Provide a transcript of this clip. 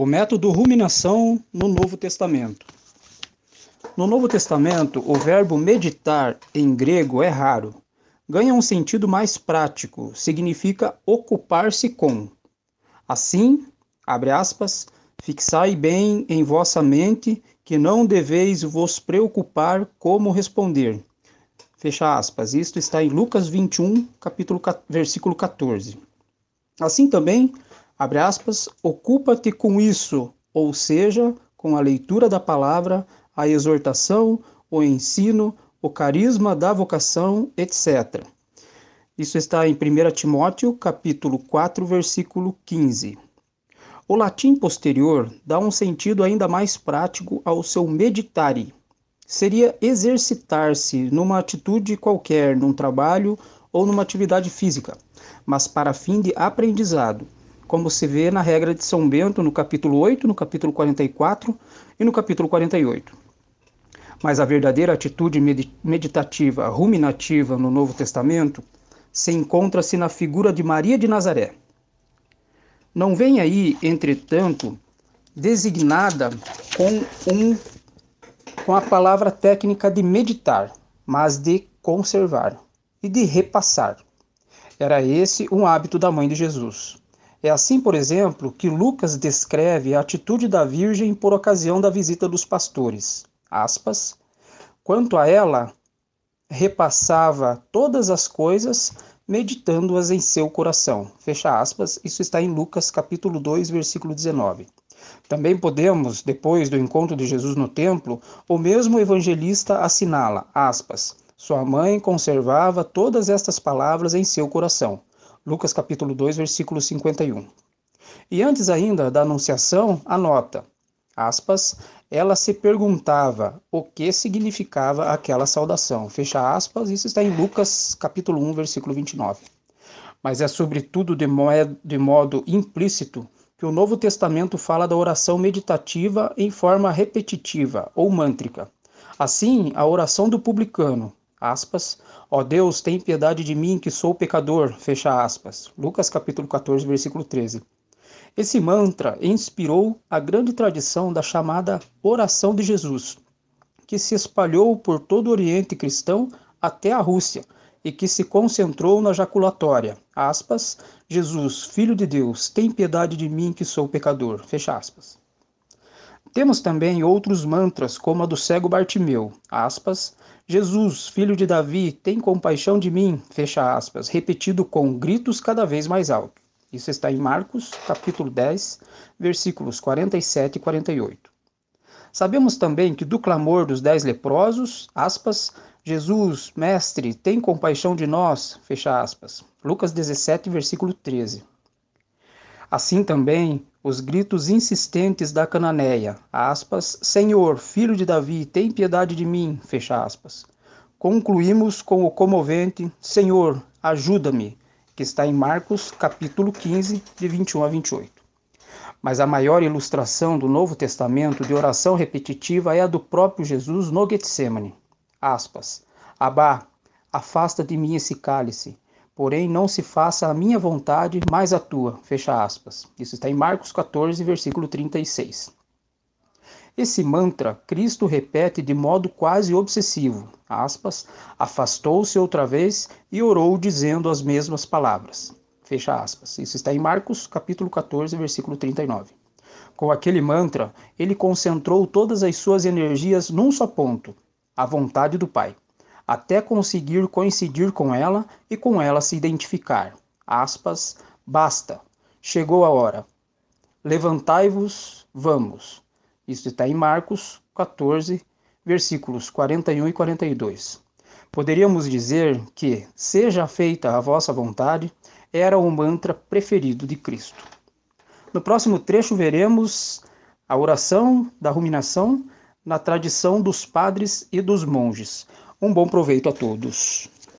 O método ruminação no Novo Testamento. No Novo Testamento, o verbo meditar em grego é raro. Ganha um sentido mais prático, significa ocupar-se com. Assim, abre aspas, fixai bem em vossa mente que não deveis vos preocupar como responder. Fecha aspas. Isto está em Lucas 21, capítulo, versículo 14. Assim também, abre aspas, ocupa-te com isso, ou seja, com a leitura da palavra, a exortação, o ensino, o carisma da vocação, etc. Isso está em 1 Timóteo, capítulo 4, versículo 15. O latim posterior dá um sentido ainda mais prático ao seu meditare. Seria exercitar-se numa atitude qualquer, num trabalho ou numa atividade física, mas para fim de aprendizado, como se vê na regra de São Bento no capítulo 8, no capítulo 44 e no capítulo 48. Mas a verdadeira atitude meditativa, ruminativa no Novo Testamento se encontra-se na figura de Maria de Nazaré. Não vem aí, entretanto, designada com um com a palavra técnica de meditar, mas de conservar e de repassar. Era esse um hábito da mãe de Jesus. É assim, por exemplo, que Lucas descreve a atitude da Virgem por ocasião da visita dos pastores. Aspas, Quanto a ela, repassava todas as coisas, meditando-as em seu coração. Fecha aspas. Isso está em Lucas capítulo 2, versículo 19. Também podemos, depois do encontro de Jesus no templo, o mesmo evangelista assinala, aspas, sua mãe conservava todas estas palavras em seu coração. Lucas capítulo 2, versículo 51. E antes ainda da anunciação, anota, aspas, ela se perguntava o que significava aquela saudação. Fecha aspas, isso está em Lucas capítulo 1, versículo 29. Mas é sobretudo de de modo implícito que o Novo Testamento fala da oração meditativa em forma repetitiva ou mântrica. Assim, a oração do publicano, aspas, ó Deus, tem piedade de mim que sou pecador, fecha aspas. Lucas capítulo 14, versículo 13. Esse mantra inspirou a grande tradição da chamada oração de Jesus, que se espalhou por todo o Oriente cristão até a Rússia e que se concentrou na jaculatória, aspas, Jesus, Filho de Deus, tem piedade de mim que sou pecador, fecha aspas. Temos também outros mantras, como a do cego Bartimeu, aspas, Jesus, filho de Davi, tem compaixão de mim, fecha aspas, repetido com gritos cada vez mais altos. Isso está em Marcos, capítulo 10, versículos 47 e 48. Sabemos também que do clamor dos dez leprosos, aspas, Jesus, mestre, tem compaixão de nós, fecha aspas. Lucas 17, versículo 13. Assim também os gritos insistentes da cananeia, aspas, Senhor, filho de Davi, tem piedade de mim, fecha aspas. Concluímos com o comovente, Senhor, ajuda-me, que está em Marcos, capítulo 15, de 21 a 28. Mas a maior ilustração do Novo Testamento de oração repetitiva é a do próprio Jesus no Getsemane. Aspas, Abá, afasta de mim esse cálice, porém não se faça a minha vontade, mas a tua. Fecha aspas. Isso está em Marcos 14, versículo 36. Esse mantra Cristo repete de modo quase obsessivo. Aspas, afastou-se outra vez e orou dizendo as mesmas palavras. Fecha aspas. Isso está em Marcos capítulo 14, versículo 39. Com aquele mantra, ele concentrou todas as suas energias num só ponto, a vontade do Pai até conseguir coincidir com ela e com ela se identificar. Aspas, basta, chegou a hora. Levantai-vos, vamos. Isso está em Marcos 14, versículos 41 e 42. Poderíamos dizer que, seja feita a vossa vontade, era o mantra preferido de Cristo. No próximo trecho veremos a oração da ruminação na tradição dos padres e dos monges. Um bom proveito a todos.